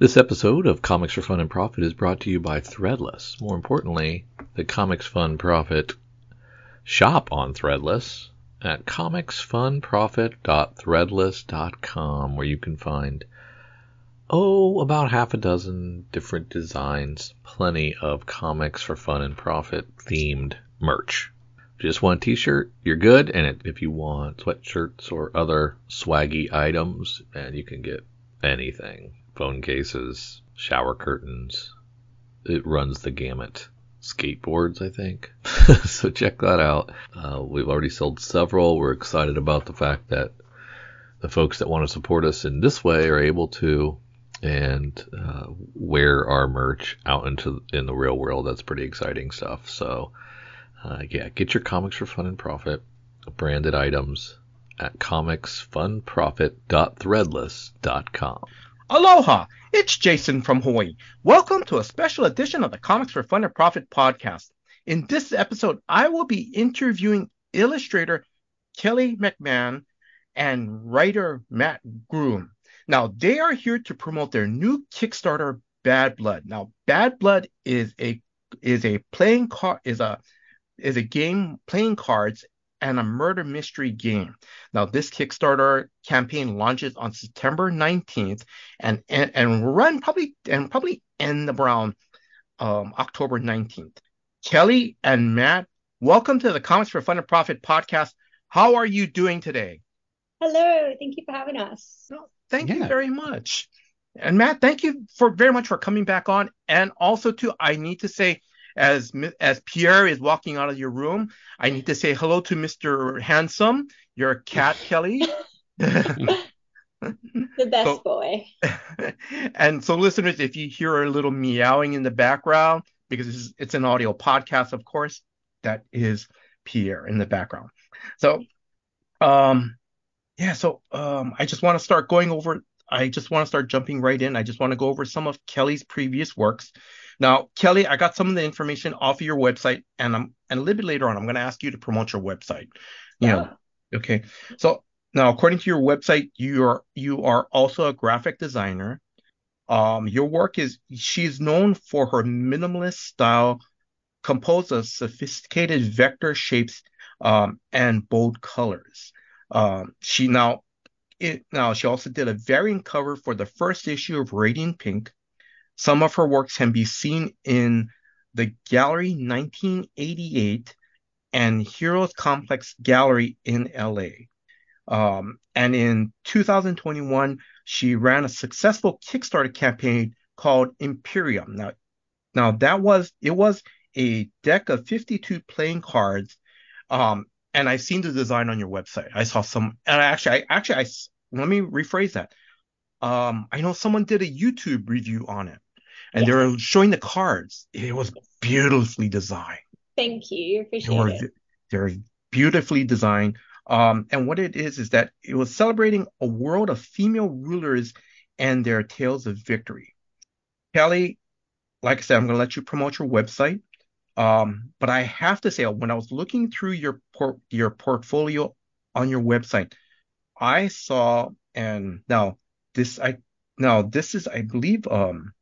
This episode of Comics for Fun and Profit is brought to you by Threadless. More importantly, the Comics Fun Profit shop on Threadless at comicsfunprofit.threadless.com, where you can find oh about half a dozen different designs, plenty of comics for fun and profit themed merch. Just one t-shirt, you're good, and if you want sweatshirts or other swaggy items, and you can get anything phone cases, shower curtains. It runs the gamut. Skateboards, I think. so check that out. Uh, we've already sold several. We're excited about the fact that the folks that want to support us in this way are able to and uh, wear our merch out into in the real world. That's pretty exciting stuff. So uh, yeah, get your comics for fun and profit, branded items at comicsfunprofit.threadless.com. Aloha! It's Jason from Hawaii. Welcome to a special edition of the Comics for Fun and Profit podcast. In this episode, I will be interviewing illustrator Kelly McMahon and writer Mat Groom. Now, they are here to promote their new Kickstarter, Bad Blood. Now, Bad Blood is a is a playing card is a is a game playing cards and a murder mystery game. Now, this Kickstarter campaign launches on September 19th and and, and run probably and probably end around um, October 19th. Kelly and Mat, welcome to the Comics for Fun and Profit podcast. How are you doing today? Hello, thank you for having us. Well, thank yeah. you very much. And Mat, thank you for very much for coming back on. And also, too, I need to say as as Pierre is walking out of your room, I need to say hello to Mr. Handsome, your cat Kelly. the best so, boy. and so, listeners, if you hear a little meowing in the background, because it's, it's an audio podcast, of course, that is Pierre in the background. So, um, yeah. So, um, I just want to start going over. I just want to start jumping right in. I just want to go over some of Kelly's previous works. Now, Kelly, I got some of the information off of your website, and I'm and a little bit later on, I'm going to ask you to promote your website. You yeah. Know, okay. So now, according to your website, you are you are also a graphic designer. Um, your work is she's known for her minimalist style, composed of sophisticated vector shapes um, and bold colors. Um, she now it, now she also did a variant cover for the first issue of Radiant Pink, some of her works can be seen in the Gallery 1988 and Heroes Complex Gallery in LA. Um, and in 2021, she ran a successful Kickstarter campaign called Imperium. Now, now that was it was a deck of 52 playing cards. Um, and I've seen the design on your website. I saw some, and I actually, I actually, I let me rephrase that. Um, I know someone did a YouTube review on it and they were showing the cards. It was beautifully designed. Thank you. Appreciate they were, it. They're beautifully designed. Um, and what it is is that it was celebrating a world of female rulers and their tales of victory. Kelly, like I said, I'm going to let you promote your website. Um, but I have to say, when I was looking through your por- your portfolio on your website, I saw and now this I now this is I believe um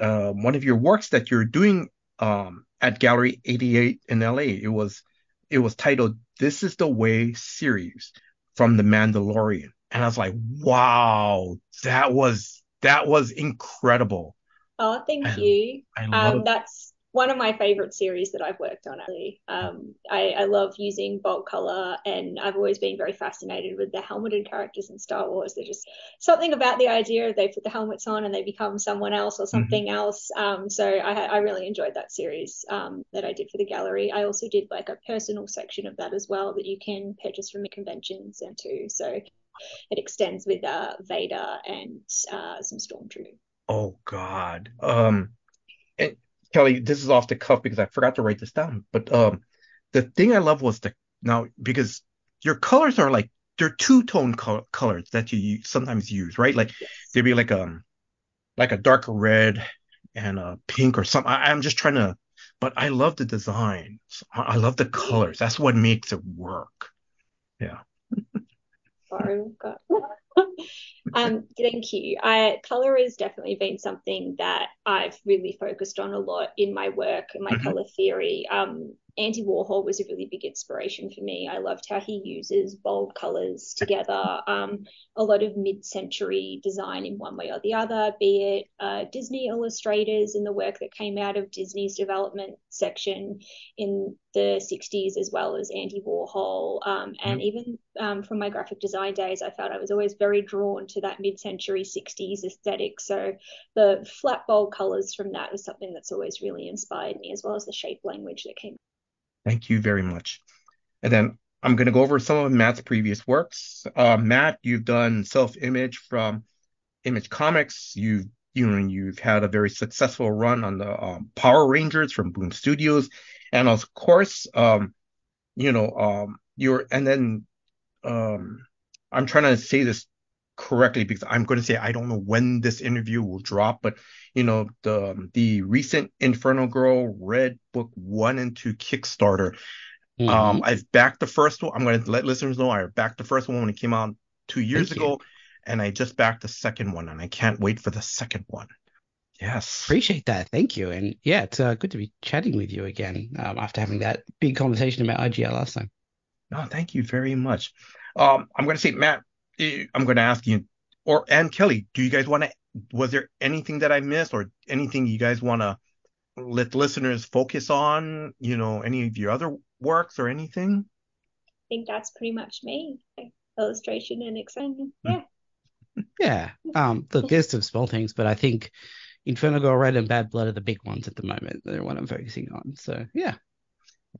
uh, one of your works that you're doing um, at Gallery 88 in LA. It was it was titled "This Is the Way" series from The Mandalorian, and I was like, wow, that was that was incredible. Oh, thank I, you. I um, that's one of my favorite series that I've worked on. Actually, um, I, I, love using bulk color, and I've always been very fascinated with the helmeted characters in Star Wars. There's just something about the idea of they put the helmets on and they become someone else or mm-hmm. something mm-hmm. else. Um, so I, I, really enjoyed that series um, that I did for the gallery. I also did like a personal section of that as well that you can purchase from the conventions and too. So it extends with uh, Vader and uh, some Stormtrooper. Oh God. Um. Kelly, this is off the cuff because I forgot to write this down. But um, the thing I love was the now because your colors are like they're two tone co- colors that you sometimes use, right? Like yes. they'd be like um like a darker red and a pink or something. I, am just trying to, but I love the design. I love the colors. That's what makes it work. Yeah. Sorry, um, thank you. I color has definitely been something that I've really focused on a lot in my work and my mm-hmm. color theory. Um, Andy Warhol was a really big inspiration for me. I loved how he uses bold colors together, um, a lot of mid century design in one way or the other, be it uh, Disney illustrators and the work that came out of Disney's development section in the 60s, as well as Andy Warhol. Um, and mm-hmm. even um, from my graphic design days, I felt I was always very drawn to that mid century 60s aesthetic. So the flat, bold colors from that was something that's always really inspired me, as well as the shape language that came Thank you very much. And then I'm going to go over some of Mat's previous works. Uh, Mat, you've done Self/Made from Image Comics. You've you know you've had a very successful run on the um, Power Rangers from Boom Studios, and of course, um, you know, um, you're and then um, I'm trying to say this correctly because I'm going to say I don't know when this interview will drop, but you know the the recent Inferno Girl Red Book One and Two Kickstarter. Mm-hmm. Um, I've backed the first one. I'm going to let listeners know I backed the first one when it came out two years Thank ago, you. and I just backed the second one, and I can't wait for the second one. Yes, appreciate that. Thank you, and yeah, it's uh, good to be chatting with you again um, after having that big conversation about IGL last time. No, thank you very much. Um, I'm going to say, Mat, I'm going to ask you, or and Kelly, do you guys want to? Was there anything that I missed, or anything you guys want to let listeners focus on? You know, any of your other works or anything? I think that's pretty much me. Illustration and excitement. Hmm. Yeah. Yeah. Um. Look, there's some small things, but I think Inferno Girl Red and Bad Blood are the big ones at the moment. They're what I'm focusing on. So yeah.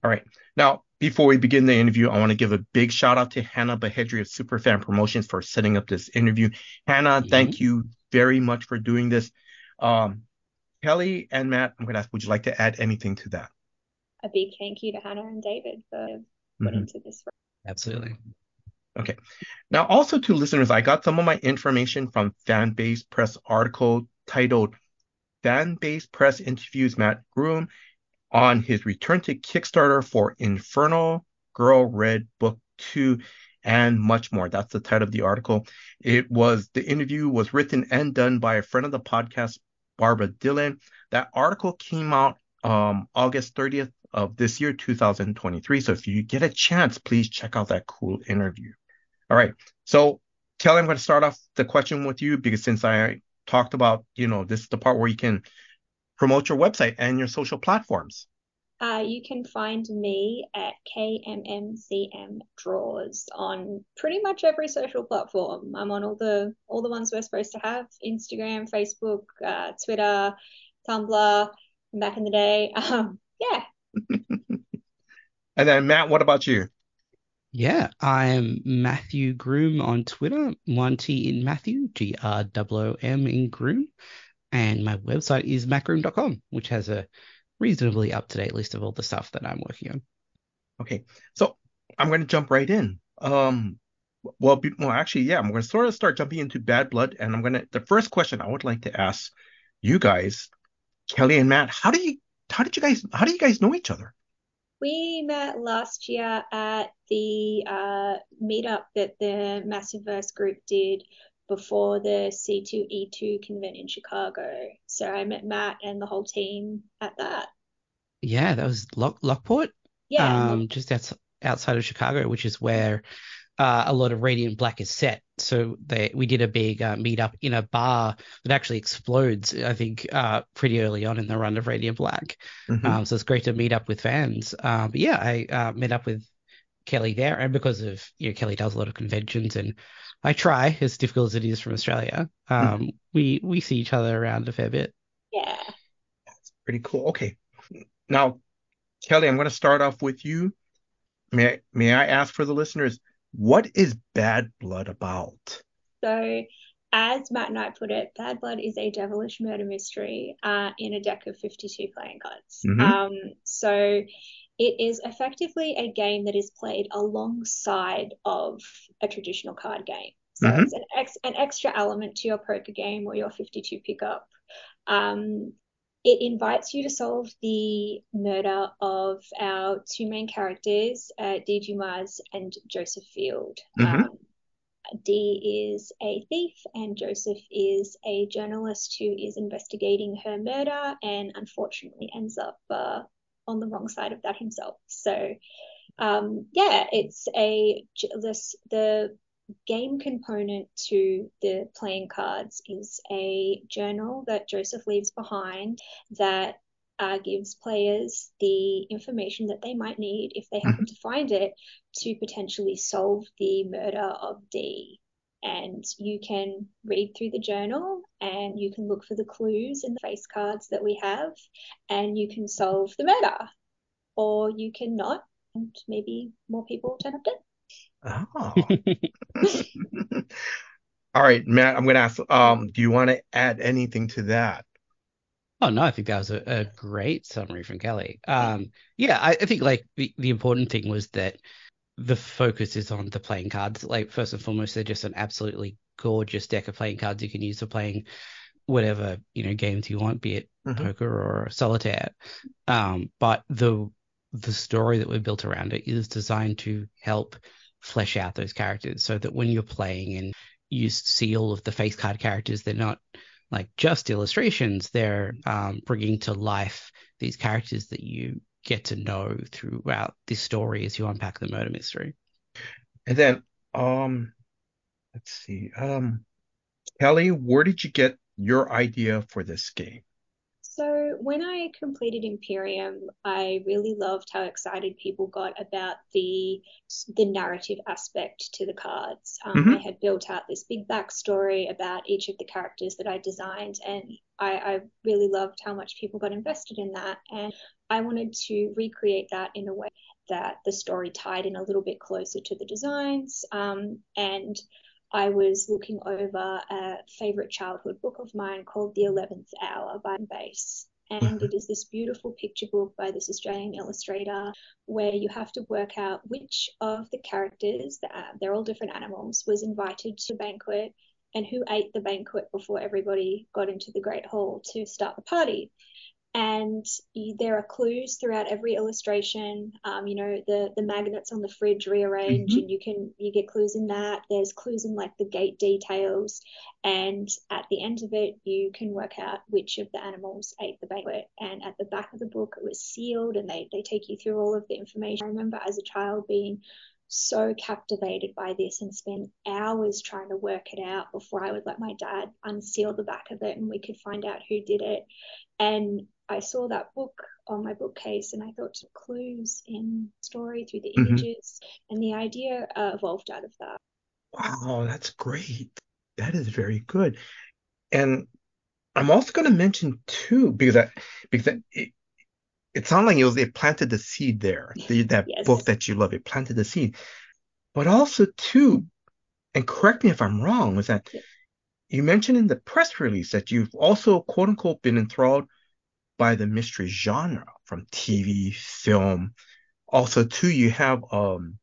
All right. Now, before we begin the interview, I want to give a big shout out to Hannah Bahedri of Superfan Promotions for setting up this interview. Hannah, mm-hmm. thank you very much for doing this. Um, Kelly and Mat, I'm going to ask, would you like to add anything to that? A big thank you to Hannah and David for putting mm-hmm. to this. Absolutely. Okay. Now, also to listeners, I got some of my information from Fanbase Press article titled Fanbase Press Interviews Mat Groom on his return to Kickstarter for Inferno Girl Red Book 2 and much more. That's the title of the article. It was the interview was written and done by a friend of the podcast, Barbra Dillon. That article came out um, August 30th of this year, 2023. So if you get a chance, please check out that cool interview. All right. So Kelly, I'm going to start off the question with you because since I talked about, you know, this is the part where you can promote your website and your social platforms? Uh, you can find me at KMMCM Draws on pretty much every social platform. I'm on all the all the ones we're supposed to have: Instagram, Facebook, uh, Twitter, Tumblr. Back in the day, um, yeah. and then Mat, what about you? Yeah, I am Matthew Groom on Twitter. One T in Matthew, G R O O M in Groom. And my website is matgroom.com, which has a reasonably up to date list of all the stuff that I'm working on. Okay, so I'm going to jump right in. Um, well, be, well, actually, yeah, I'm going to sort of start jumping into Bad Blood, and I'm going to. The first question I would like to ask you guys, Kelly and Mat, how do you, how did you guys, how do you guys know each other? We met last year at the uh, meetup that the Massive-Verse group did before the C2E2 convent in Chicago. So I met Mat and the whole team at that. Yeah, that was Lock- Lockport. Yeah. Um, just outside, outside of Chicago, which is where uh, a lot of Radiant Black is set. So they, we did a big uh, meetup in a bar that actually explodes, I think, uh, pretty early on in the run of Radiant Black. Mm-hmm. Um, so it's great to meet up with fans. Um, but yeah, I uh, met up with Kelly there, and because of you know Kelly does a lot of conventions and I try, as difficult as it is from Australia. Um, mm. We we see each other around a fair bit. Yeah, that's pretty cool. Okay, now Kelly, I'm going to start off with you. May may I ask for the listeners, what is Bad Blood about? So, as Mat and I put it, Bad Blood is a devilish murder mystery uh, in a deck of 52 playing cards. Mm-hmm. Um, so it is effectively a game that is played alongside of a traditional card game. So mm-hmm. it's an, ex- an extra element to your poker game or your 52 pickup. Um, it invites you to solve the murder of our two main characters, uh, Dumas and Joseph Field. Mm-hmm. Um, Dee is a thief and Joseph is a journalist who is investigating her murder and unfortunately ends up uh, on the wrong side of that himself. So, um, yeah, it's a this the game component to the playing cards is a journal that Joseph leaves behind that uh, gives players the information that they might need if they happen mm-hmm. to find it to potentially solve the murder of Dee. And you can read through the journal and you can look for the clues in the face cards that we have and you can solve the murder. Or you can not, and maybe more people turn up dead. Oh. All right, Mat, I'm going to ask um, do you want to add anything to that? Oh no, I think that was a, a great summary from Kelly. Um, yeah, I, I, think like the, the important thing was that the focus is on the playing cards. Like first and foremost, they're just an absolutely gorgeous deck of playing cards you can use for playing whatever you know games you want, be it mm-hmm. poker or solitaire. Um, but the the story that we've built around it is designed to help flesh out those characters so that when you're playing and you see all of the face card characters, they're not like just illustrations. They're um, bringing to life these characters that you get to know throughout this story as you unpack the murder mystery. And then, um, let's see, um, Kelly, where did you get your idea for this game? So when I completed Imperium, I really loved how excited people got about the the narrative aspect to the cards. Um, mm-hmm. I had built out this big backstory about each of the characters that I designed, and I, I really loved how much people got invested in that. And I wanted to recreate that in a way that the story tied in a little bit closer to the designs. Um, and I was looking over a favorite childhood book of mine called The Eleventh Hour by Base. And mm-hmm. it is this beautiful picture book by this Australian illustrator where you have to work out which of the characters, they're all different animals, was invited to the banquet and who ate the banquet before everybody got into the Great Hall to start the party and there are clues throughout every illustration. Um, you know the the magnets on the fridge rearrange mm-hmm. and you can you get clues in that. There's clues in like the gate details. And at the end of it you can work out which of the animals ate the banquet. And at the back of the book it was sealed and they, they take you through all of the information. I remember as a child being so captivated by this and spent hours trying to work it out before I would let my dad unseal the back of it and we could find out who did it. And I saw that book on my bookcase and I thought clues in story through the mm-hmm. images and the idea uh, evolved out of that. Wow, that's great. That is very good. And I'm also going to mention too because I, because it, it sounded like it was it planted the seed there. The, that yes. book that you love, it planted the seed. But also too, and correct me if I'm wrong, was that yeah. you mentioned in the press release that you've also quote unquote been enthralled by the mystery genre from TV, film. Also, too, you have um,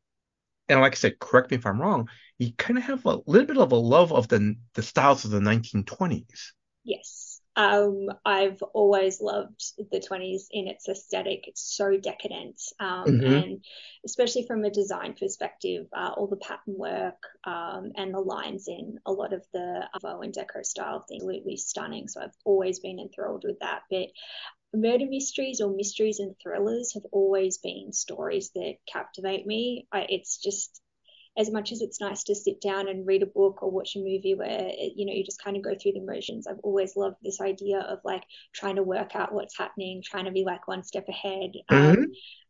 and like I said, correct me if I'm wrong, you kind of have a little bit of a love of the the styles of the 1920s. Yes. Um, I've always loved the 20s in its aesthetic. It's so decadent. Um, mm-hmm. And especially from a design perspective, uh, all the pattern work um, and the lines in a lot of the Avo and Deco style things absolutely stunning. So I've always been enthralled with that. But murder mysteries or mysteries and thrillers have always been stories that captivate me. I, it's just as much as it's nice to sit down and read a book or watch a movie where you know you just kind of go through the motions i've always loved this idea of like trying to work out what's happening trying to be like one step ahead mm-hmm. um,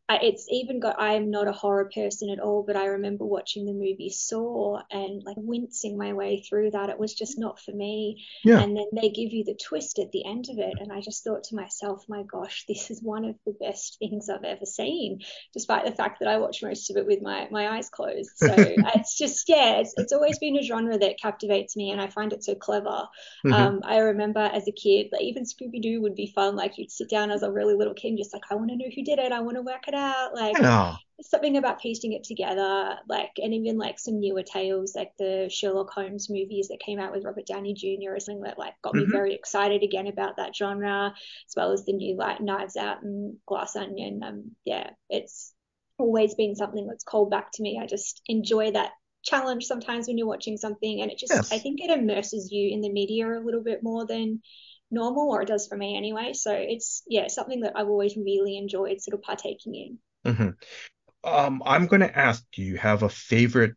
it's even got i'm not a horror person at all but i remember watching the movie saw and like wincing my way through that. It was just not for me. Yeah. and then they give you the twist at the end of it and i just thought to myself my gosh this is one of the best things i've ever seen despite the fact that i watch most of it with my my eyes closed. So it's just yeah it's, it's always been a genre that captivates me and i find it so clever. Mm-hmm. um, i remember as a kid like even scooby-doo would be fun. Like you'd sit down as a really little kid just like i want to know who did it. I want to work it out. Like yeah. something about piecing it together. Like and even like some newer tales, like the Sherlock Holmes movies that came out with Robert Downey Jr. or something that like got mm-hmm. me very excited again about that genre, as well as the new like Knives Out and Glass Onion. Um, yeah, it's always been something that's called back to me. I just enjoy that challenge sometimes when you're watching something, and it just yes. I think it immerses you in the media a little bit more than normal, or it does for me anyway. So it's yeah something that I've always really enjoyed sort of partaking in. Mm-hmm. Um, I'm going to ask, do you have a favorite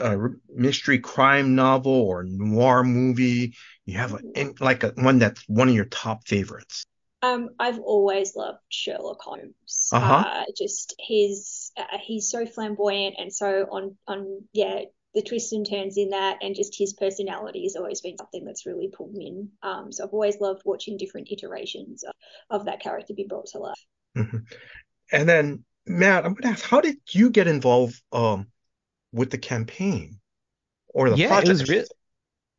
uh, mystery crime novel or noir movie? You have a, like a, one that's one of your top favorites. Um, I've always loved Sherlock Holmes. Uh-huh. Uh, just his, uh, he's so flamboyant and so on, on, yeah, the twists and turns in that, and just his personality has always been something that's really pulled me in. Um, so I've always loved watching different iterations of, of that character be brought to life. Mm-hmm. And then Mat, I'm going to ask, how did you get involved um, with the campaign or the yeah, project? it was re-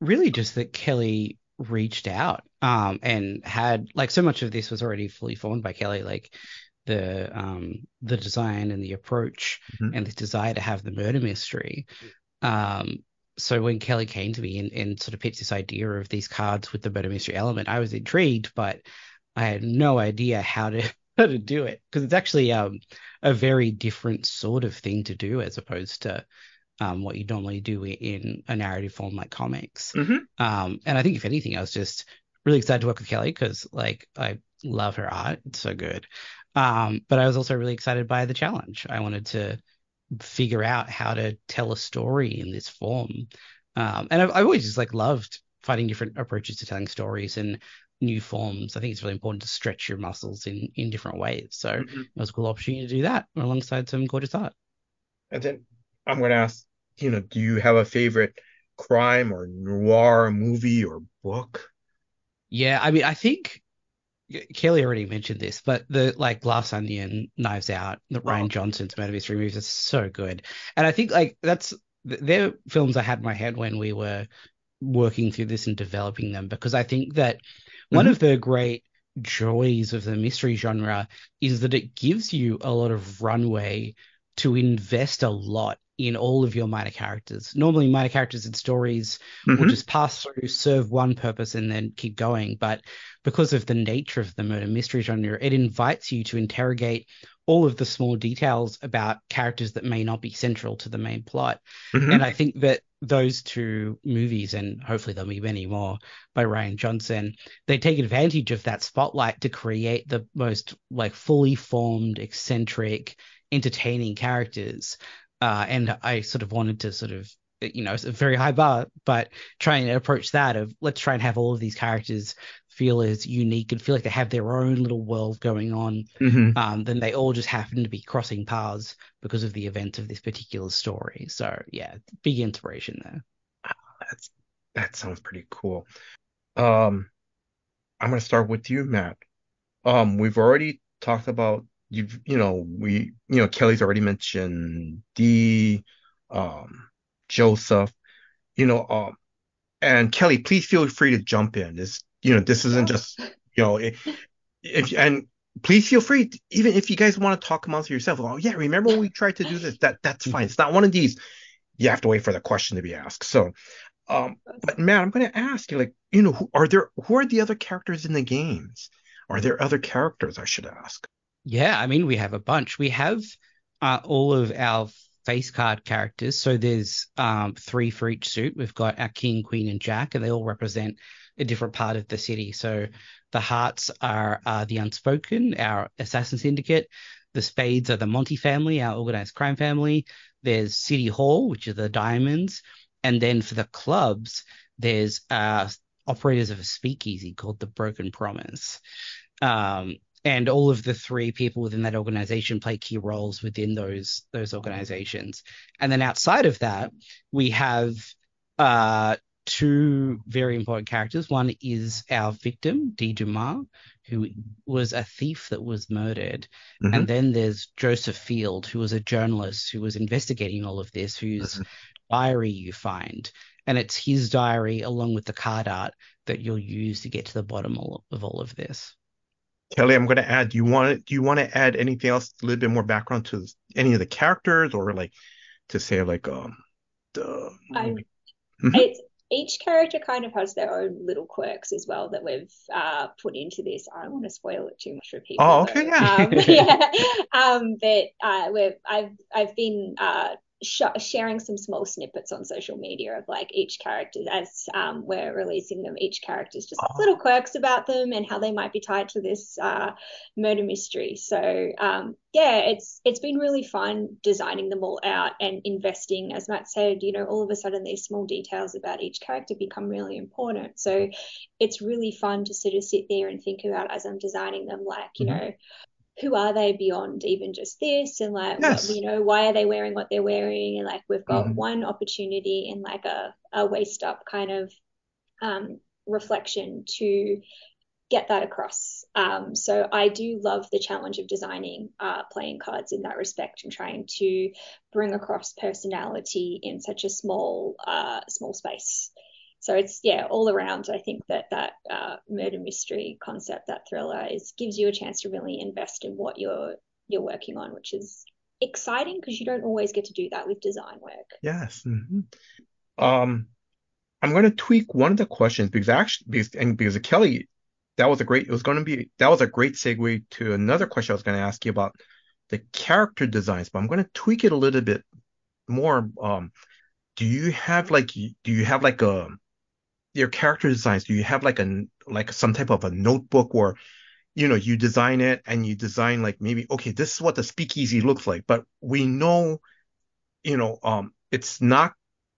really just that Kelly reached out um, and had like so much of this was already fully formed by Kelly, like the um, the design and the approach mm-hmm. and the desire to have the murder mystery. Um, so when Kelly came to me and, and sort of pitched this idea of these cards with the murder mystery element, I was intrigued, but I had no idea how to how to do it because it's actually um, a very different sort of thing to do as opposed to um, what you normally do in a narrative form like comics. Mm-hmm. Um, and I think if anything, I was just really excited to work with Kelly because like I love her art; it's so good. Um, but I was also really excited by the challenge. I wanted to figure out how to tell a story in this form. Um, and I've, I've always just like loved finding different approaches to telling stories and new forms. I think it's really important to stretch your muscles in in different ways. So mm-hmm. it was a cool opportunity to do that alongside some gorgeous art. And then I'm going to ask, you know, do you have a favorite crime or noir movie or book? Yeah, I mean, I think Kelly already mentioned this, but the like Glass Onion, Knives Out, the oh. Rian Johnson's murder mystery movies are so good, and I think like that's they're films I had in my head when we were working through this and developing them because I think that one mm-hmm. of the great joys of the mystery genre is that it gives you a lot of runway to invest a lot in all of your minor characters. Normally, minor characters in stories mm-hmm. will just pass through, serve one purpose, and then keep going. But because of the nature of the murder mystery genre, it invites you to interrogate all of the small details about characters that may not be central to the main plot. Mm-hmm. And I think that those two movies, and hopefully there'll be many more by Rian Johnson, they take advantage of that spotlight to create the most like fully formed, eccentric, entertaining characters. Uh, and I sort of wanted to sort of you know, it's a very high bar, but trying to approach that of let's try and have all of these characters feel as unique and feel like they have their own little world going on, mm-hmm. um, then they all just happen to be crossing paths because of the events of this particular story. So yeah, big inspiration there. That's that sounds pretty cool. Um, I'm gonna start with you, Mat. Um, we've already talked about you've you know we you know Kelly's already mentioned Dee, um, Joseph, you know, um, and Kelly, please feel free to jump in. This you know, this isn't just, you know, if, and please feel free, to, even if you guys want to talk amongst yourself. Oh, yeah, remember when we tried to do this? That that's fine. It's not one of these. You have to wait for the question to be asked. So, um, but Mat, I'm going to ask you, like, you know, who are there? Who are the other characters in the games? Are there other characters I should ask? Yeah, I mean, we have a bunch. We have uh, all of our face card characters. So there's um, three for each suit. We've got our king, queen, and jack, and they all represent a different part of the city. So the hearts are uh, the Unspoken, our assassin syndicate. The spades are the Monty family, our organized crime family. There's City Hall, which are the diamonds. And then for the clubs, there's uh, operators of a speakeasy called the Broken Promise. Um, and all of the three people within that organization play key roles within those those organizations. And then outside of that, we have uh, two very important characters. One is our victim, Dee Dumas, who was a thief that was murdered. Mm-hmm. And then there's Joseph Field, who was a journalist who was investigating all of this, whose mm-hmm. diary you find. And it's his diary, along with the card art, that you'll use to get to the bottom of all of this. Kelly, I'm going to add. Do you want do you want to add anything else, a little bit more background to any of the characters, or like to say like um the. I, mm-hmm. it's each character kind of has their own little quirks as well that we've uh, put into this. I don't want to spoil it too much for people. Oh, okay, yeah. Um, yeah. Um, but uh, we've I've I've been uh, sh- sharing some small snippets on social media of like each character as um, we're releasing them. Each character's just oh. little quirks about them and how they might be tied to this uh, murder mystery. So um, yeah, it's it's been really fun designing them all out and investing. As Mat said, you know, all of a sudden these small details about each character become really important. So it's really fun to sort of sit there and think about as I'm designing them, like you mm-hmm. know who are they beyond even just this and like yes. what, you know why are they wearing what they're wearing and like we've got mm-hmm. one opportunity in like a, a waist up kind of um, reflection to get that across um, so i do love the challenge of designing uh, playing cards in that respect and trying to bring across personality in such a small uh, small space so it's yeah all around i think that that uh, murder mystery concept that thriller is gives you a chance to really invest in what you're you're working on which is exciting because you don't always get to do that with design work yes mm-hmm. um i'm going to tweak one of the questions because actually because and because kelly that was a great it was going to be that was a great segue to another question i was going to ask you about the character designs but i'm going to tweak it a little bit more um do you have like do you have like a your character designs do you have like a like some type of a notebook where you know you design it and you design like maybe okay this is what the speakeasy looks like but we know you know um it's not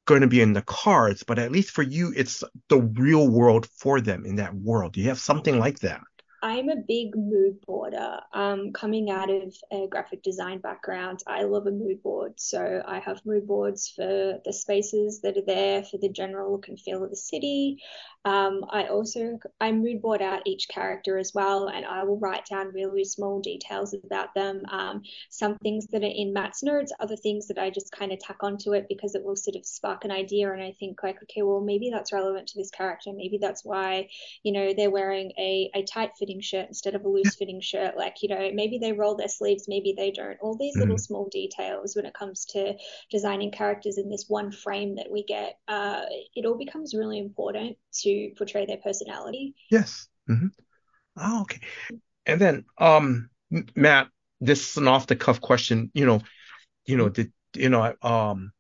going to be in the cards but at least for you it's the real world for them in that world. Do you have something like that I'm a big mood boarder. Um, coming out of a graphic design background, I love a mood board. So I have mood boards for the spaces that are there, for the general look and feel of the city. Um, I also I mood board out each character as well, and I will write down really small details about them. Um, some things that are in Mat's notes, other things that I just kind of tack onto it because it will sort of spark an idea, and I think like, okay, well maybe that's relevant to this character. Maybe that's why you know they're wearing a a tight fitting shirt instead of a loose fitting shirt. Like you know maybe they roll their sleeves, maybe they don't. All these mm-hmm. little small details when it comes to designing characters in this one frame that we get, uh, it all becomes really important to to portray their personality. Yes. Mm-hmm. Oh, okay. And then, um, Mat, this is an off the cuff question. You know, you know, did you know, um,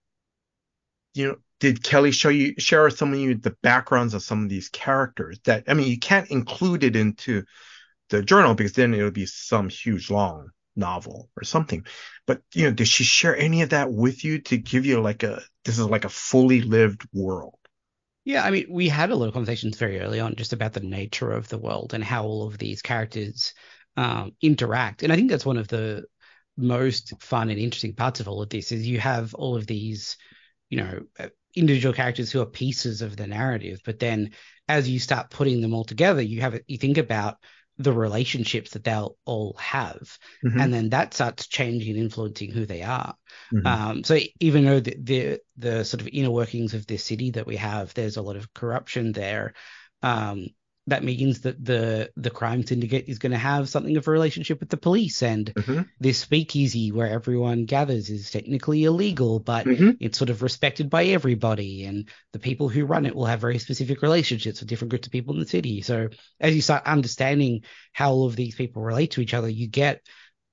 you know, did Kelly show you share some of you the backgrounds of some of these characters? That I mean, you can't include it into the journal because then it would be some huge long novel or something. But you know, did she share any of that with you to give you like a this is like a fully lived world? Yeah, I mean, we had a lot of conversations very early on just about the nature of the world and how all of these characters um, interact. And I think that's one of the most fun and interesting parts of all of this is you have all of these, you know, individual characters who are pieces of the narrative, but then as you start putting them all together, you have you think about the relationships that they'll all have, mm-hmm. and then that starts changing and influencing who they are. Mm-hmm. Um, so even though the, the, the sort of inner workings of this city that we have, there's a lot of corruption there. Um, that means that the the crime syndicate is going to have something of a relationship with the police and mm-hmm. this speakeasy where everyone gathers is technically illegal but mm-hmm. it's sort of respected by everybody and the people who run it will have very specific relationships with different groups of people in the city so as you start understanding how all of these people relate to each other you get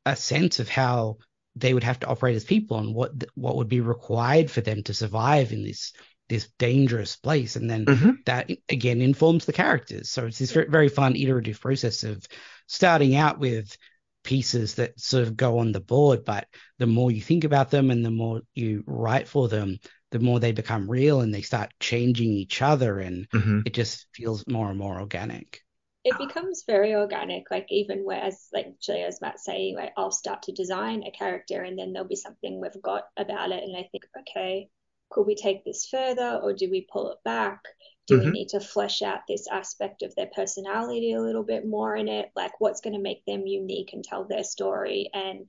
a sense of how they would have to operate as people and what what would be required for them to survive in this this dangerous place and then mm-hmm. that again informs the characters so it's this very, very fun iterative process of starting out with pieces that sort of go on the board but the more you think about them and the more you write for them the more they become real and they start changing each other and mm-hmm. it just feels more and more organic it becomes very organic like even whereas like actually as mat's saying like i'll start to design a character and then there'll be something we've got about it and i think okay could we take this further or do we pull it back? Do mm-hmm. we need to flesh out this aspect of their personality a little bit more in it? Like, what's going to make them unique and tell their story and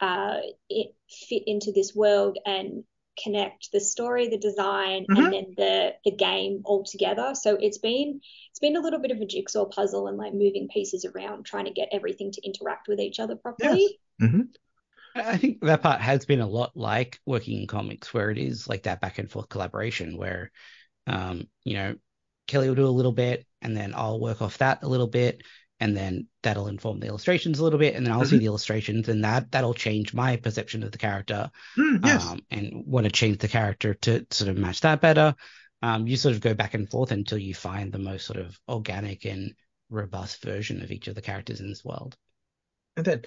uh, it fit into this world and connect the story, the design, mm-hmm. and then the the game all together. So it's been it's been a little bit of a jigsaw puzzle and like moving pieces around, trying to get everything to interact with each other properly. Yes. Mm-hmm. I think that part has been a lot like working in comics, where it is like that back and forth collaboration, where, um, you know, Kelly will do a little bit, and then I'll work off that a little bit, and then that'll inform the illustrations a little bit, and then I'll mm-hmm. see the illustrations, and that that'll change my perception of the character, mm, yes. um, and want to change the character to sort of match that better. Um, you sort of go back and forth until you find the most sort of organic and robust version of each of the characters in this world. And then,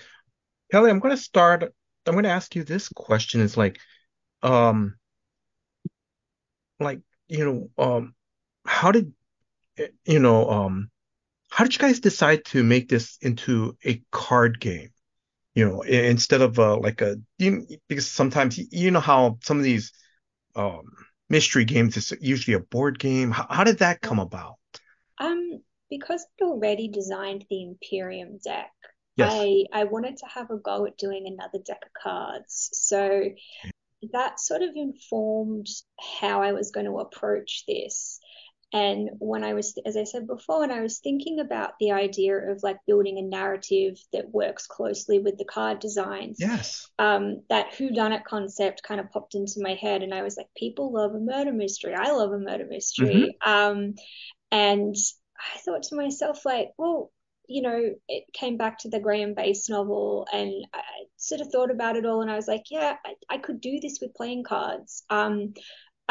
Kelly, I'm going to start. I'm going to ask you this question: Is like, um, like you know, um, how did you know, um, how did you guys decide to make this into a card game? You know, instead of uh, like a because sometimes you know how some of these um, mystery games is usually a board game. How, how did that come about? Um, because I'd already designed the Imperium deck, yes. I I wanted to have a go at doing another deck of cards. So that sort of informed how I was going to approach this. And when I was, as I said before, when I was thinking about the idea of like building a narrative that works closely with the card designs, yes, um, that whodunit concept kind of popped into my head, and I was like, people love a murder mystery. I love a murder mystery. Mm-hmm. Um, and I thought to myself, like, well, you know, it came back to the Graeme Base novel, and I sort of thought about it all, and I was like, yeah, I, I could do this with playing cards. Um,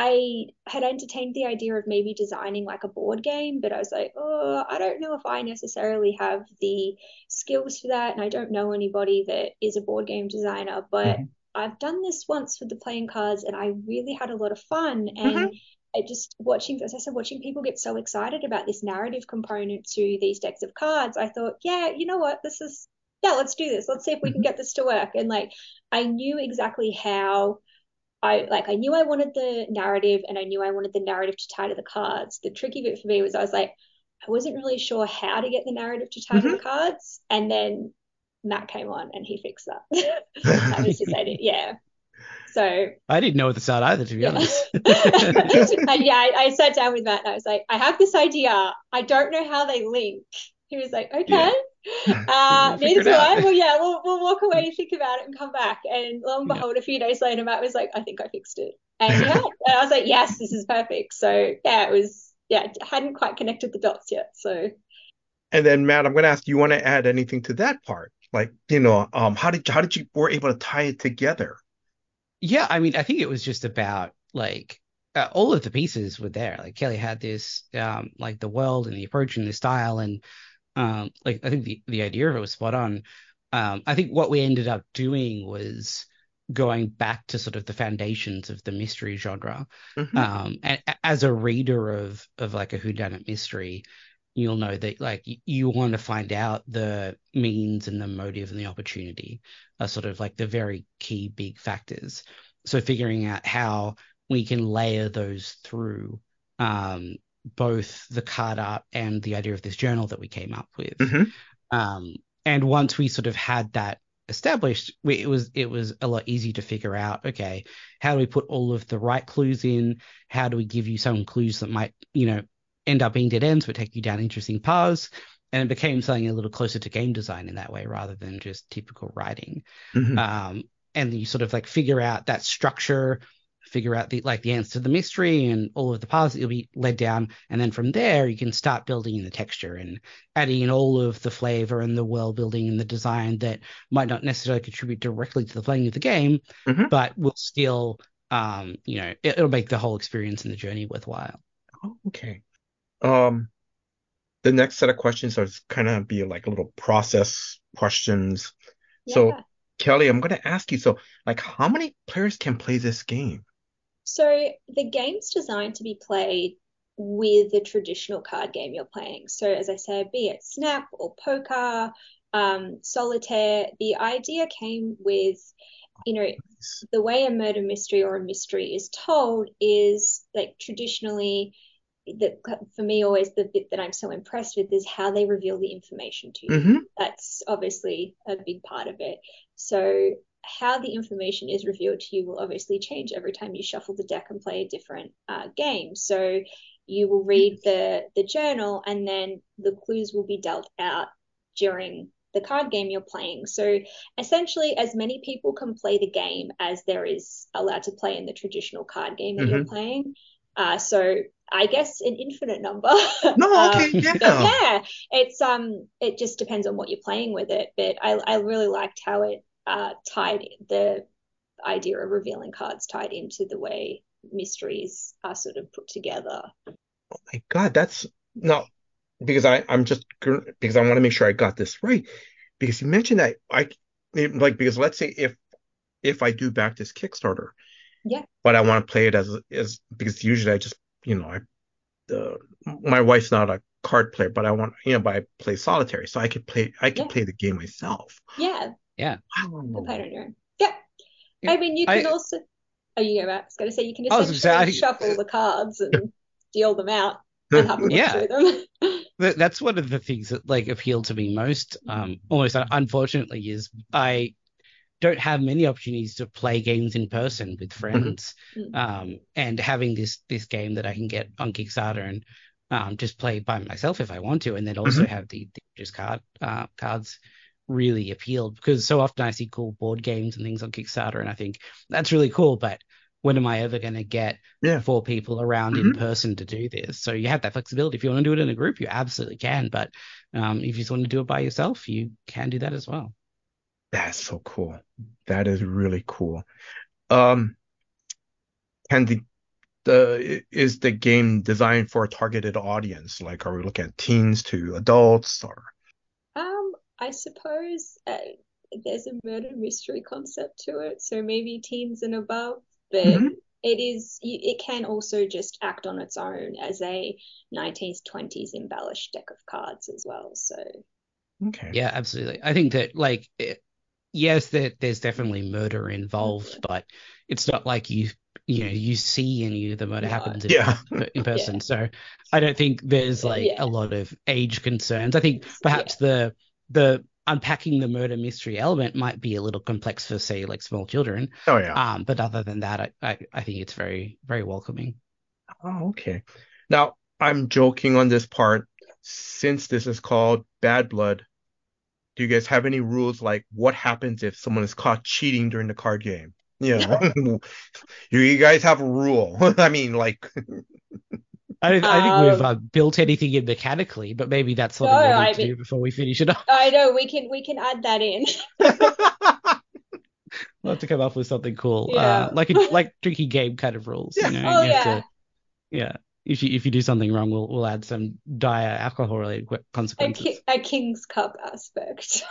I had entertained the idea of maybe designing like a board game, but I was like, oh, I don't know if I necessarily have the skills for that. And I don't know anybody that is a board game designer, but mm-hmm. I've done this once with the playing cards and I really had a lot of fun. And mm-hmm. I just watching, as I said, watching people get so excited about this narrative component to these decks of cards, I thought, yeah, you know what? This is, yeah, let's do this. Let's see if we can mm-hmm. get this to work. And like, I knew exactly how I like I knew I wanted the narrative and I knew I wanted the narrative to tie to the cards. The tricky bit for me was I was like, I wasn't really sure how to get the narrative to tie mm-hmm. to the mm-hmm. cards. And then Mat came on and he fixed that. that was his edit. Yeah. So I didn't know at the start either, to be yeah. honest. and yeah, I, I, sat down with Mat and I was like, I have this idea. I don't know how they link. He was like, okay. Yeah. Uh, neither do I. Well, yeah, we'll, we'll walk away and think about it and come back. And lo and behold, yeah. a few days later, Mat was like, I think I fixed it. And yeah, and I was like, yes, this is perfect. So yeah, it was, yeah, hadn't quite connected the dots yet. So. And then Mat, I'm going to ask, do you want to add anything to that part? Like, you know, um, how did how did you were able to tie it together? Yeah, I mean, I think it was just about like uh, all of the pieces were there. Like Kelly had this, um, like the world and the approach and the style, and um, like I think the the idea of it was spot on. Um, I think what we ended up doing was going back to sort of the foundations of the mystery genre. Mm-hmm. Um, and as a reader of of like a whodunit mystery, you'll know that like you want to find out the means and the motive and the opportunity are sort of like the very key big factors. So figuring out how we can layer those through um, both the card art and the idea of this journal that we came up with. Mm-hmm. Um, and once we sort of had that established, we, it was it was a lot easier to figure out. Okay, how do we put all of the right clues in? How do we give you some clues that might you know end up being dead ends, but take you down interesting paths? And it became something a little closer to game design in that way, rather than just typical writing. Mm-hmm. Um, and you sort of like figure out that structure figure out the like the answer to the mystery and all of the paths that you'll be led down and then from there you can start building in the texture and adding in all of the flavor and the world building and the design that might not necessarily contribute directly to the playing of the game mm-hmm. but will still um you know it, will make the whole experience and the journey worthwhile oh, okay um the next set of questions are kind of be like a little process questions yeah. so Kelly, I'm going to ask you so, like, how many players can play this game? So the game's designed to be played with the traditional card game you're playing. So as I said, be it Snap or Poker, um, Solitaire, the idea came with, you know, the way a murder mystery or a mystery is told is like traditionally that for me always the bit that I'm so impressed with is how they reveal the information to you. Mm-hmm. That's obviously a big part of it. So how the information is revealed to you will obviously change every time you shuffle the deck and play a different uh, game. So you will read the the journal, and then the clues will be dealt out during the card game you're playing. So essentially, as many people can play the game as there is allowed to play in the traditional card game that mm-hmm. you're playing. Uh, so I guess an infinite number. No, okay, um, yeah. yeah, it's um, it just depends on what you're playing with it. But I, I really liked how it uh, tied the idea of revealing cards tied into the way mysteries are sort of put together. Oh my god, that's no, because I I'm just because I want to make sure I got this right. Because you mentioned that I like because let's say if if I do back this Kickstarter, yeah, but I want to play it as as because usually I just you know I the my wife's not a card player, but I want you know, but I play solitary, so I could play I could yeah. play the game myself. Yeah. Yeah. Wow. Play on your own. Yeah. yeah. I mean, you can I, also. Oh, you know, I was going to say you can essentially I, shuffle the cards and deal them out and yeah. them. That's one of the things that like appeal to me most. Um, almost unfortunately, is I don't have many opportunities to play games in person with mm-hmm. friends. Mm-hmm. Um, and having this this game that I can get on Kickstarter and um, just play by myself if I want to, and then also mm-hmm. have the, the just card uh, cards really appealed because so often I see cool board games and things on Kickstarter, and I think that's really cool, but when am I ever going to get yeah. four people around mm-hmm. in person to do this? So you have that flexibility. If you want to do it in a group, you absolutely can. But um, if you just want to do it by yourself, you can do that as well. That's so cool. That is really cool. Um, can the the is the game designed for a targeted audience? Like, are we looking at teens to adults, or? Um, I suppose uh, there's a murder mystery concept to it, so maybe teens and above. But mm-hmm. it is it can also just act on its own as a 19th 20s embellished deck of cards as well. So. Okay. Yeah, absolutely. I think that like it, yes, there, there's definitely murder involved, but it's not like you you know you see any of the murder happens in, yeah. in person. Yeah. So I don't think there's like yeah. a lot of age concerns. I think perhaps the the unpacking the murder mystery element might be a little complex for say like small children. Oh yeah. Um, but other than that, I, I, I think it's very very welcoming. Oh okay. Now I'm joking on this part since this is called Bad Blood do you guys have any rules like what happens if someone is caught cheating during the card game? You you guys have a rule. I mean, like. I, don't, I think um, we've uh, built anything in mechanically, but maybe that's something no, we need I to mean, do before we finish it up. I know we can we can add that in. we'll have to come up with something cool, yeah. uh, like a, like drinking game kind of rules. Yeah. You know, oh, yeah. To, yeah if you if you do something wrong, we'll we'll add some dire alcohol related consequences. A, ki- a, King's Cup aspect.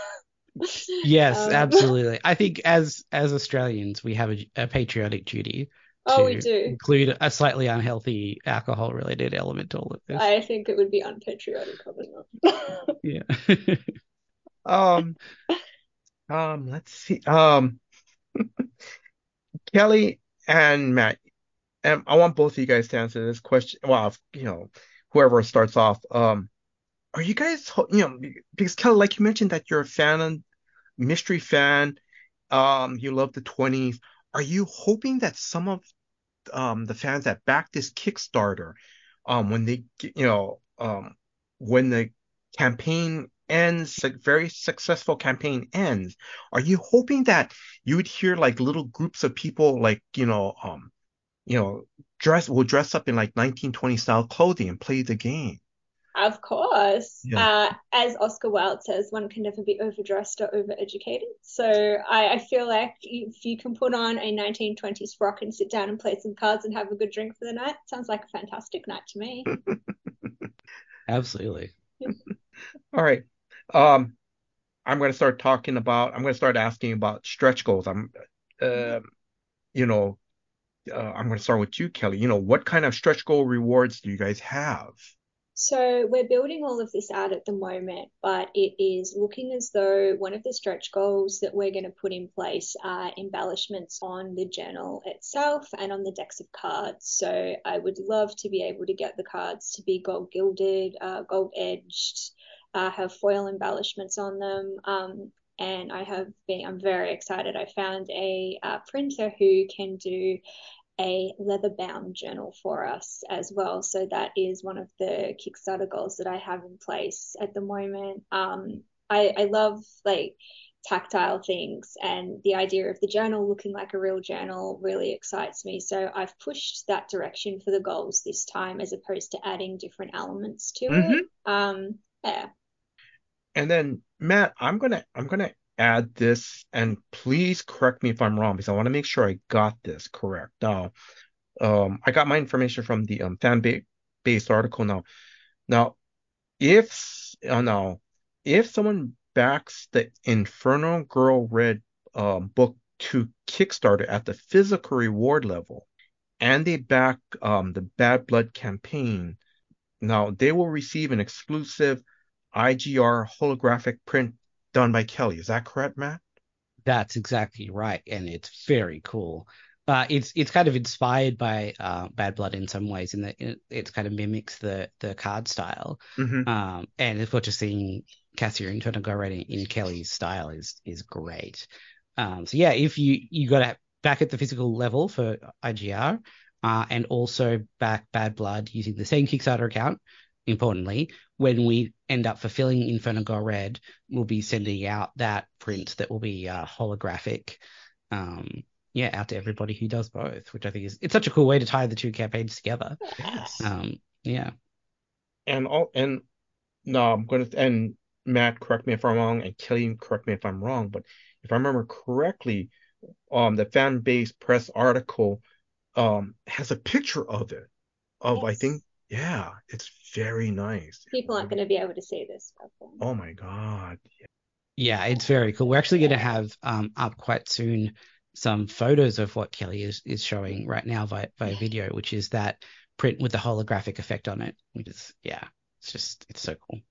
yes, um, absolutely. I think as as Australians, we have a, a patriotic duty. Oh, we do. Include a slightly unhealthy alcohol related element to all of this. I think it would be unpatriotic of it. yeah. um. Um. Let's see. Um. Kelly and Mat, and I want both of you guys to answer this question. Well, if, you know, whoever starts off, um, are you guys, you know, because Kelly, like you mentioned that you're a fan, mystery fan, um, you love the 20s. Are you hoping that some of um, the fans that back this Kickstarter, um, when they, you know, um, when the campaign ends, like very successful campaign ends, are you hoping that you would hear like little groups of people, like you know, um, you know, dress will dress up in like 1920 style clothing and play the game. Of course. Yeah. Uh, as Oscar Wilde says, one can never be overdressed or overeducated. So I, I, feel like if you can put on a 1920s frock and sit down and play some cards and have a good drink for the night, sounds like a fantastic night to me. Absolutely. All right. Um, I'm going to start talking about. I'm going to start asking about stretch goals. I'm, uh, you know, uh, I'm going to start with you, Kelly. You know, what kind of stretch goal rewards do you guys have? So we're building all of this out at the moment, but it is looking as though one of the stretch goals that we're going to put in place are embellishments on the journal itself and on the decks of cards. So I would love to be able to get the cards to be gold gilded, uh, gold edged, uh, have foil embellishments on them. Um, and I have been, I'm very excited. I found a uh, printer who can do a leather bound journal for us as well. So that is one of the Kickstarter goals that I have in place at the moment. Um, I, I love like tactile things and the idea of the journal looking like a real journal really excites me so i've pushed that direction for the goals this time as opposed to adding different elements to mm-hmm. it um yeah and then mat i'm gonna i'm gonna add this and please correct me if i'm wrong because i want to make sure i got this correct. Now um i got my information from the um, fan based article. Now now if oh no if someone backs the Inferno Girl Red um, book to Kickstarter at the physical reward level, and they back um, the Bad Blood campaign, now they will receive an exclusive IGR holographic print done by Kelly. Is that correct, Mat? That's exactly right, and it's very cool. Uh, it's it's kind of inspired by uh, Bad Blood in some ways, in that it, it, kind of mimics the the card style. Mm-hmm. Um, and if we're just seeing Cassia and Inferno Girl Red in Kelly's style is is great. Um, so yeah, if you you got to back at the physical level for IGR, uh, and also back Bad Blood using the same Kickstarter account. Importantly, when we end up fulfilling Inferno Girl Red, we'll be sending out that print that will be uh, holographic. Um, yeah, out to everybody who does both, which I think is it's such a cool way to tie the two campaigns together. Yes. Um, yeah. And all and no, I'm gonna and Mat, correct me if I'm wrong, and Kelly, correct me if I'm wrong, but if I remember correctly, um, the Fanbase Press article um has a picture of it. Of yes. I think, yeah, it's very nice. People aren't going to be able to see this. Oh my god. Yeah. yeah, it's very cool. We're actually going to have um up quite soon some photos of what Kelly is is showing right now via, via video, which is that print with the holographic effect on it, which is yeah, it's just it's so cool.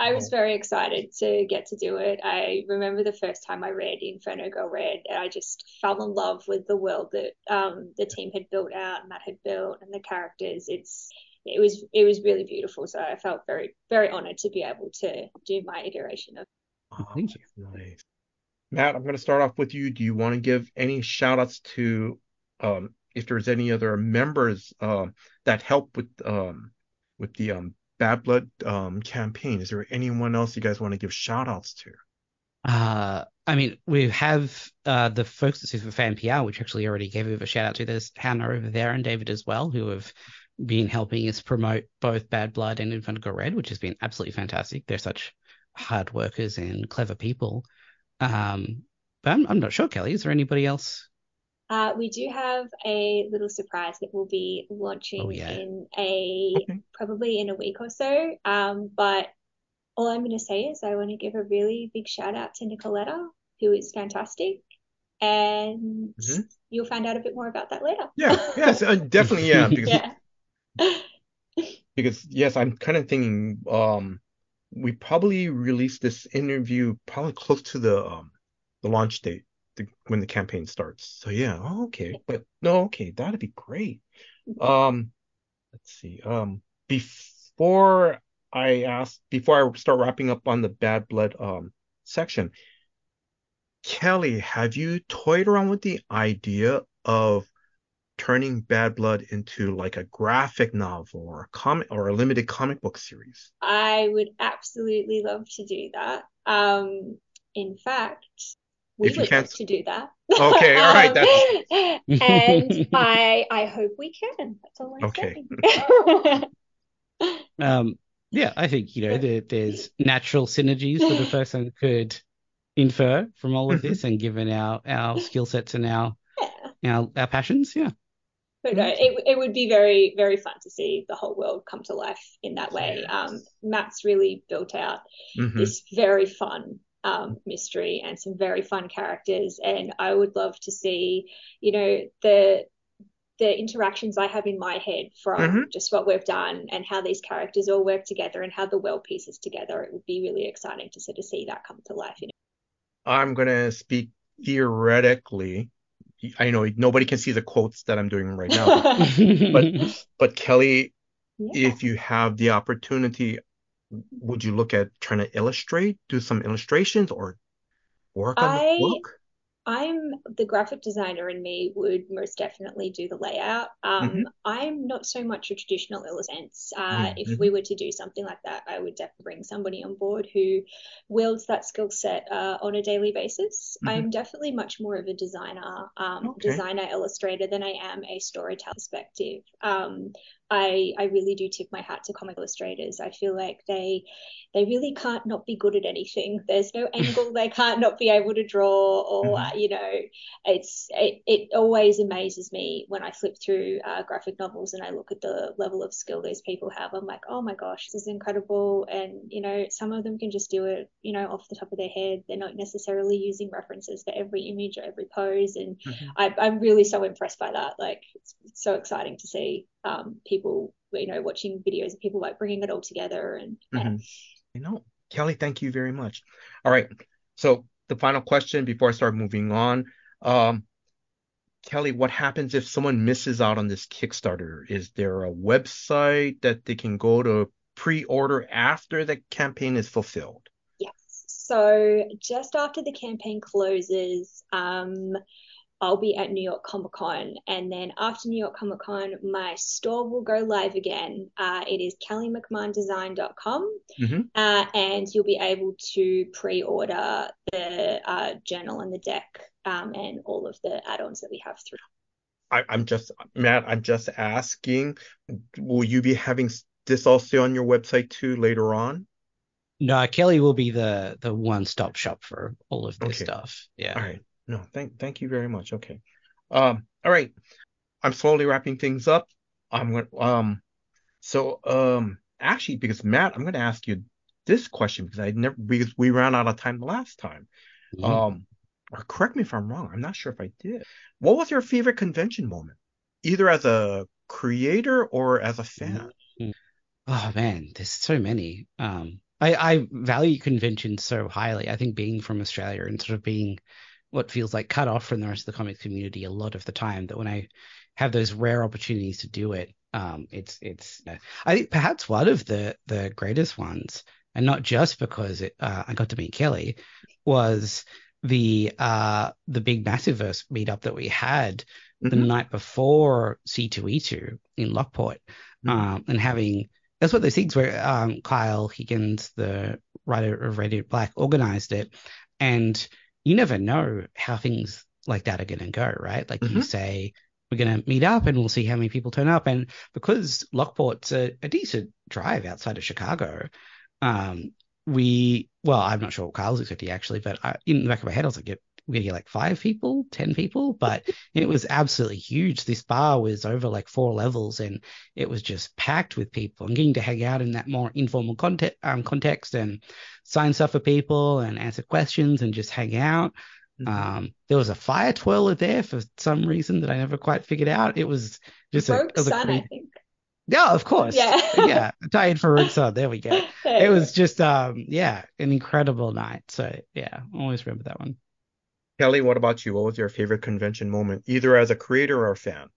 I was very excited to get to do it. I remember the first time I read Inferno Girl Red, and I just fell in love with the world that um, the team had built out, Mat had built, and the characters. It's it was it was really beautiful. So I felt very very honored to be able to do my iteration of. Oh, thank you. Nice. Mat, I'm going to start off with you. Do you want to give any shout outs to um, if there's any other members uh, that help with um, with the um, Bad Blood um, campaign. Is there anyone else you guys want to give shout outs to? Uh, I mean, we have uh, the folks that for Fan PR, which actually already gave a shout out to. There's Hannah over there and David as well, who have been helping us promote both Bad Blood and Inferno Girl Red, which has been absolutely fantastic. They're such hard workers and clever people. Um, but I'm, I'm not sure, Kelly. Is there anybody else uh, we do have a little surprise that we'll be launching oh, yeah. in a okay. probably in a week or so. Um, but all I'm going to say is I want to give a really big shout out to Nicoletta, who is fantastic, and mm-hmm. you'll find out a bit more about that later. Yeah, yes, uh, definitely, yeah, because yeah. because yes, I'm kind of thinking um we probably released this interview probably close to the um the launch date the, when the campaign starts. So yeah, oh, okay, but no, okay, that'd be great. Um, let's see. Um, before I ask, before I start wrapping up on the bad blood um section, Kelly, have you toyed around with the idea of turning Bad Blood into like a graphic novel or a comic or a limited comic book series? I would absolutely love to do that. Um, in fact, we if would love to do that. Okay, all right. um, and I I hope we can. That's all I'm okay. saying. um, yeah, I think you know there, there's natural synergies that a person could infer from all of this, and given our our skill sets and our yeah. our our passions, yeah. But no, it, it would be very, very fun to see the whole world come to life in that way. Um, Mat's really built out mm-hmm. this very fun um, mystery and some very fun characters. And I would love to see, you know, the the interactions I have in my head from mm-hmm. just what we've done and how these characters all work together and how the world pieces together. It would be really exciting to sort of see that come to life. You know? I'm gonna speak theoretically. I know nobody can see the quotes that I'm doing right now, but but Kelly, yeah. if you have the opportunity, would you look at trying to illustrate, do some illustrations, or work on I, the book? I'm the graphic designer in me would most definitely do the layout. Um, mm-hmm. I'm not so much a traditional illustrator. Uh, mm-hmm. If we were to do something like that, I would definitely bring somebody on board who wields that skill set uh, on a daily basis. Mm-hmm. I'm definitely much more of a designer, um, okay. designer illustrator than I am a storyteller perspective. Um, I, I really do tip my hat to comic illustrators. I feel like they they really can't not be good at anything. There's no angle they can't not be able to draw, or you know, it's it, it always amazes me when I flip through uh, graphic novels and I look at the level of skill these people have. I'm like, oh my gosh, this is incredible. And you know, some of them can just do it, you know, off the top of their head. They're not necessarily using references for every image or every pose, and mm-hmm. I, I'm really so impressed by that. Like, it's, it's so exciting to see um, people, you know, watching videos of people like bringing it all together. And mm-hmm. you know, Kelly, thank you very much. All right, so the final question before I start moving on. Um, Kelly, what happens if someone misses out on this Kickstarter? Is there a website that they can go to pre-order after the campaign is fulfilled? Yes. So just after the campaign closes, um, I'll be at New York Comic Con. And then after New York Comic Con, my store will go live again. Uh, it is kellymcmahondesign.com. Mm-hmm. Uh, and you'll be able to pre order the uh, journal and the deck um, and all of the add ons that we have through. I, I'm just, Mat, I'm just asking, will you be having this also on your website too later on? No, Kelly will be the the one stop shop for all of this okay. stuff. Yeah. All right. No, thank thank you very much. Okay. Um, all right. I'm slowly wrapping things up. I'm going um so um actually because Mat, I'm gonna ask you this question because I never because we ran out of time the last time. Mm-hmm. Um or correct me if I'm wrong. I'm not sure if I did. What was your favorite convention moment? Either as a creator or as a fan? Mm-hmm. Oh man, there's so many. Um I, I value conventions so highly. I think being from Australia and sort of being what feels like cut off from the rest of the comics community a lot of the time. That when I have those rare opportunities to do it, um, it's it's I think perhaps one of the the greatest ones, and not just because it, uh, I got to meet Kelly, was the uh the big Massive-Verse meetup that we had mm-hmm. the night before C2E2 in Lockport, mm-hmm. um, and having that's what those things where um, Kyle Higgins, the writer of Radiant Black, organized it, and you never know how things like that are going to go, right? Like mm-hmm. you say, we're going to meet up and we'll see how many people turn up. And because Lockport's a, a decent drive outside of Chicago, um, we, well, I'm not sure what Kyle's expecting actually, but I, in the back of my head, I was like, we're gonna get like five people, ten people, but it was absolutely huge. This bar was over like four levels, and it was just packed with people. And getting to hang out in that more informal context, um, context and sign stuff for people and answer questions and just hang out. Mm-hmm. Um, there was a fire twirler there for some reason that I never quite figured out. It was just a, sun, I think. Yeah, of course. Yeah. yeah. Tie in for Rogue There we go. There it was go. just um yeah, an incredible night. So yeah, always remember that one. Kelly, what about you? What was your favorite convention moment, either as a creator or a fan?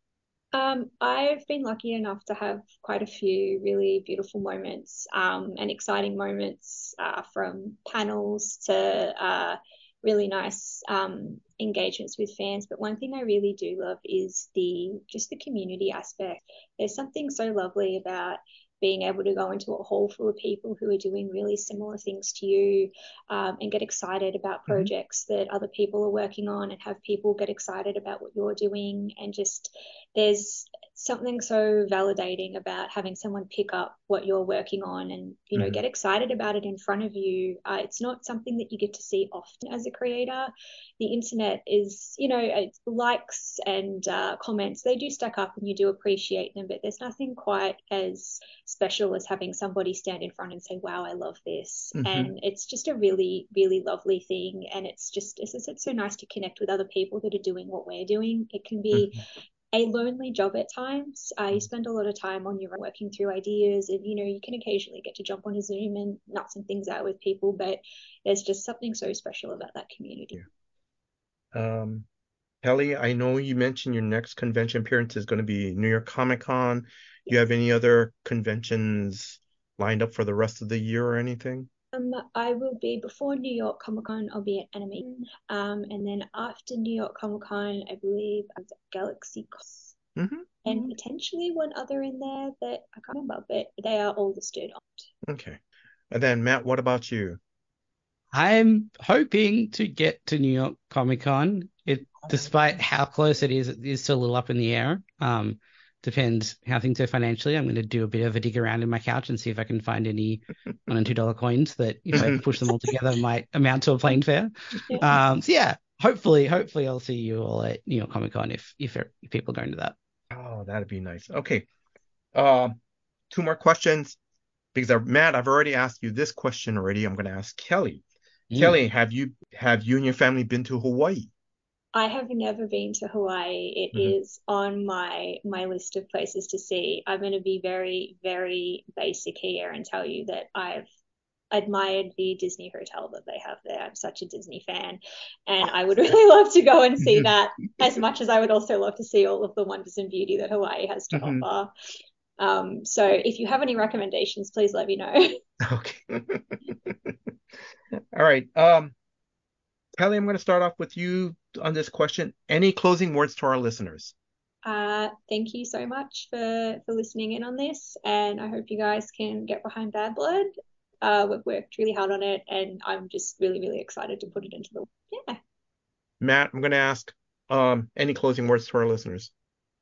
Um, I've been lucky enough to have quite a few really beautiful moments um, and exciting moments uh, from panels to uh, really nice um, engagements with fans. But one thing I really do love is the just the community aspect. There's something so lovely about being able to go into a hall full of people who are doing really similar things to you um, and get excited about mm-hmm. projects mm-hmm. that other people are working on and have people get excited about what you're doing and just there's something so validating about having someone pick up what you're working on and you know mm-hmm. get excited about it in front of you uh, it's not something that you get to see often as a creator the internet is you know likes and uh, comments they do stack up and you do appreciate them but there's nothing quite as special as having somebody stand in front and say wow i love this mm-hmm. and it's just a really really lovely thing and it's just it's, it's so nice to connect with other people that are doing what we're doing it can be mm-hmm a lonely job at times. Uh, you spend a lot of time on your own working through ideas, and you know you can occasionally get to jump on a Zoom and nut some things out with people, but there's just something so special about that community. Yeah. Um, Kelly, I know you mentioned your next convention appearance is going to be New York Comic Con. Do you have any other conventions lined up for the rest of the year or anything? Um, I will be before New York Comic Con. I'll be at Anime, um, and then after New York Comic Con, I believe I'm at GalaxyCon, mm-hmm. and mm-hmm. potentially one other in there that I can't remember, but they are all listed. Okay, and then Mat, what about you? I'm hoping to get to New York Comic Con. It, despite how close it is, it is still a little up in the air. Um, depends how things go financially. I'm going to do a bit of a dig around in my couch and see if I can find any one and two dollar coins that, if I push them all together, might amount to a plane fare. Um, so yeah, hopefully, hopefully I'll see you all at New York Comic Con if, if if people are going to that. Oh, that'd be nice. Okay, uh, two more questions because I, Mat, I've already asked you this question already. I'm going to ask Kelly. Mm. Kelly, have you have you and your family been to Hawaii? I have never been to Hawaii. It mm-hmm. is on my my list of places to see. I'm going to be very very basic here and tell you that I've admired the Disney hotel that they have there. I'm such a Disney fan, and I would really love to go and see that as much as I would also love to see all of the wonders and beauty that Hawaii has to mm-hmm. offer. Um, so if you have any recommendations, please let me know. Okay. all right. Um, Kelly, I'm going to start off with you on this question. Any closing words to our listeners? Uh, thank you so much for for listening in on this, and I hope you guys can get behind Bad Blood. Uh, we've worked really hard on it, and I'm just really, really excited to put it into the yeah. Mat, I'm going to ask um, any closing words to our listeners.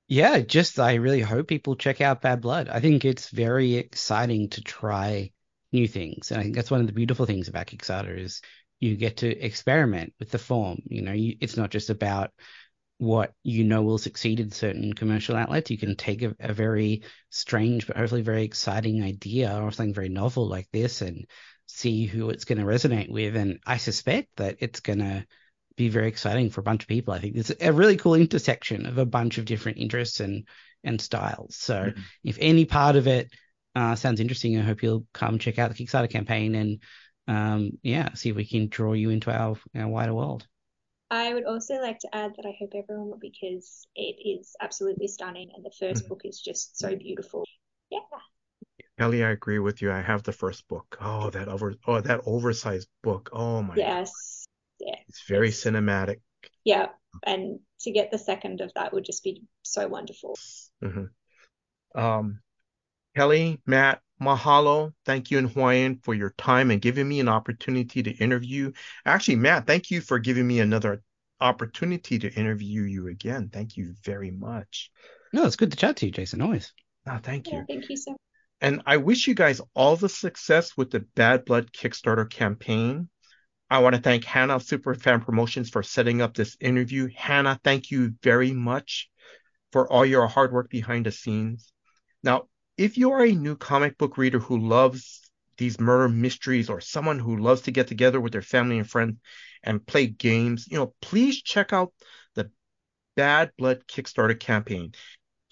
Yeah, just I really hope people check out Bad Blood. I think it's very exciting to try new things, and I think that's one of the beautiful things about Kickstarter is you get to experiment with the form. You know, you, it's not just about what you know will succeed in certain commercial outlets. You can take a, a, very strange but hopefully very exciting idea or something very novel like this and see who it's going to resonate with. And I suspect that it's going to be very exciting for a bunch of people. I think it's a really cool intersection of a bunch of different interests and and styles. So mm-hmm. if any part of it uh, sounds interesting, I hope you'll come check out the Kickstarter campaign and um, yeah, see if we can draw you into our, our wider world. I would also like to add that I hope everyone will because it is absolutely stunning and the 1st mm-hmm. book is just so beautiful. Yeah. Kelly, I agree with you. I have the first book. Oh, that over oh that oversized book. Oh my Yes. God. Yeah. It's very it's, cinematic. Yeah. And to get the second of that would just be so wonderful. Mm-hmm. Um Kelly, Mat, Mahalo. Thank you in Hawaiian for your time and giving me an opportunity to interview. Actually, Mat, thank you for giving me another opportunity to interview you again. Thank you very much. No, it's good to chat to you, Jason. Always. Oh, thank you. Yeah, thank you so much. And I wish you guys all the success with the Bad Blood Kickstarter campaign. I want to thank Hannah of Superfan Promotions for setting up this interview. Hannah, thank you very much for all your hard work behind the scenes. Now, if you are a new comic book reader who loves these murder mysteries or someone who loves to get together with their family and friends and play games, you know, please check out the Bad Blood Kickstarter campaign.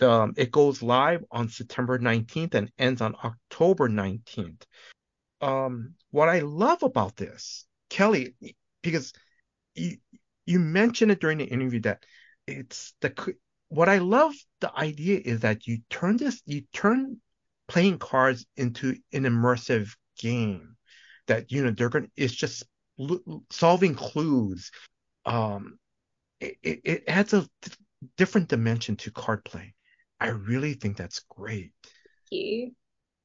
Um, it goes live on September 19th and ends on October 19th. Um, what I love about this, Kelly, because you you mentioned it during the interview that it's the what I love the idea is that you turn this, you turn playing cards into an immersive game that, you know, they're going to, it's just solving clues. Um, it, it adds a different dimension to card play. I really think that's great. Thank you.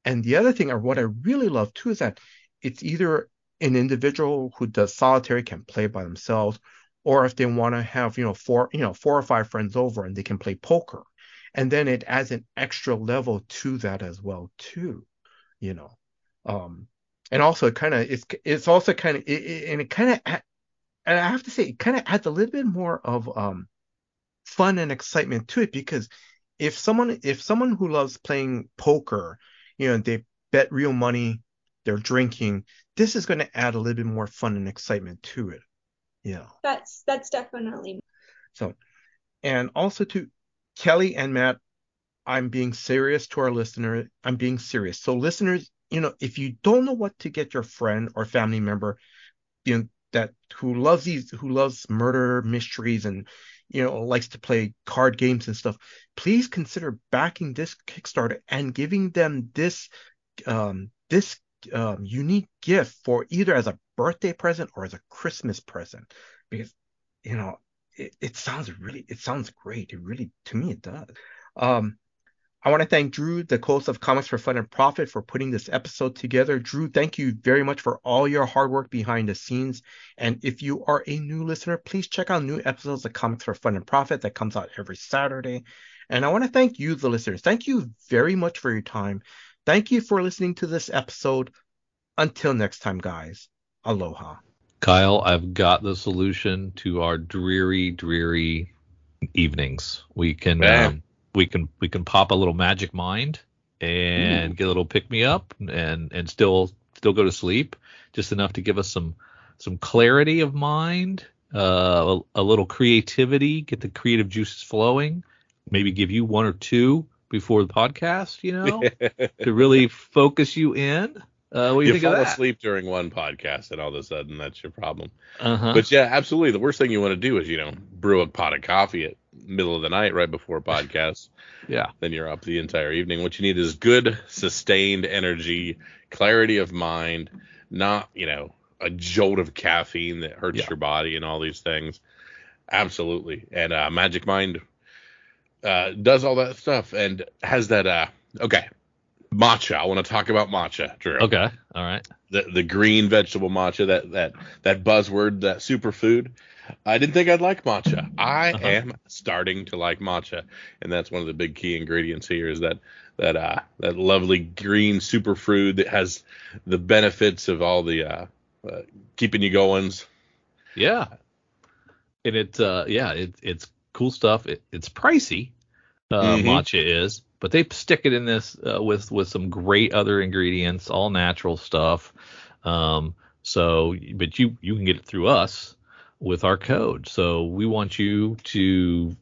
And the other thing, or what I really love too, is that it's either an individual who does solitary can play by themselves, or if they want to have you know four you know four or five friends over and they can play poker. And then it adds an extra level to that as well too you know. Um and also kind of it's it's also kind of and it kind of and i have to say it kind of adds a little bit more of um fun and excitement to it because if someone if someone who loves playing poker you know they bet real money they're drinking this is going to add a little bit more fun and excitement to it yeah. That's that's definitely. So, and also to Kelly and Mat, I'm being serious to our listener. I'm being serious. So listeners, you know, if you don't know what to get your friend or family member, you know, that who loves these, who loves murder mysteries and you know likes to play card games and stuff, please consider backing this Kickstarter and giving them this um, this um, unique gift for either as a birthday present or as a Christmas present because you know it, it sounds really it sounds great. It really to me it does. Um, I want to thank Drew, the host of Comics for Fun and Profit, for putting this episode together. Drew, thank you very much for all your hard work behind the scenes. And if you are a new listener, please check out new episodes of Comics for Fun and Profit that comes out every Saturday. And I want to thank you, the listeners. Thank you very much for your time. Thank you for listening to this episode. Until next time, guys. Aloha. Kyle, I've got the solution to our dreary, dreary evenings. We can um, we can we can pop a little magic mind and Ooh. get a little pick me up and and still still go to sleep just enough to give us some some clarity of mind uh, a, a, little creativity get the creative juices flowing maybe give you one or two before the podcast you know to really focus you in uh, what do you, you fall asleep during one podcast, and all of a sudden that's your problem. Uh-huh. But yeah, absolutely. The worst thing you want to do is you know brew a pot of coffee at middle of the night right before a podcast. yeah. Then you're up the entire evening. What you need is good, sustained energy, clarity of mind, not you know a jolt of caffeine that hurts yeah. your body and all these things. Absolutely. And uh, Magic Mind uh, does all that stuff and has that. Uh, okay, matcha. I want to talk about matcha, Drew. Okay. All right. The the green vegetable matcha, that that that buzzword, that superfood. I didn't think I'd like matcha. I uh-huh. am starting to like matcha, and that's one of the big key ingredients here is that that uh that lovely green superfood that has the benefits of all the uh, uh keeping you goings. Yeah. And it's uh yeah, it, it's cool stuff. It, it's pricey. Uh, mm-hmm. matcha is, but they stick it in this uh, with with some great other ingredients, all natural stuff. Um, so, but you you can get it through us with our code. So we want you to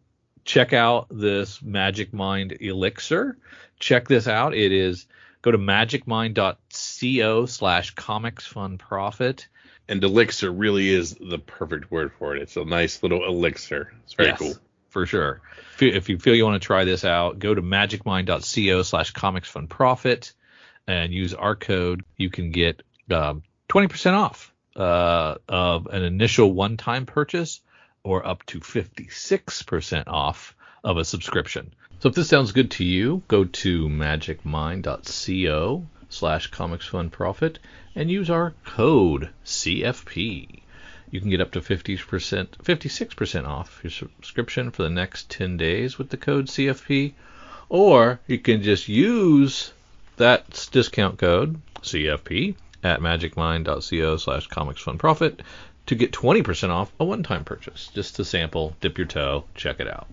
check out this Magic Mind Elixir. Check this out. It is go to magicmind.co slash comics fun profit. And elixir really is the perfect word for it. It's a nice little elixir. It's very yes. cool for sure. If you, if you feel you want to try this out, go to magicmind.co slash comics fun profit and use our code. You can get um, 20% off uh, of an initial one time purchase or up to 56% off of a subscription. So if this sounds good to you, go to magicmind.co slash comics fun profit and use our code CFP you can get up to 50%, 56% off your subscription for the next 10 days with the code CFP. Or you can just use that discount code, CFP, at magicmind.co slash comicsfunprofit to get 20% off a one-time purchase. Just to sample, dip your toe, check it out.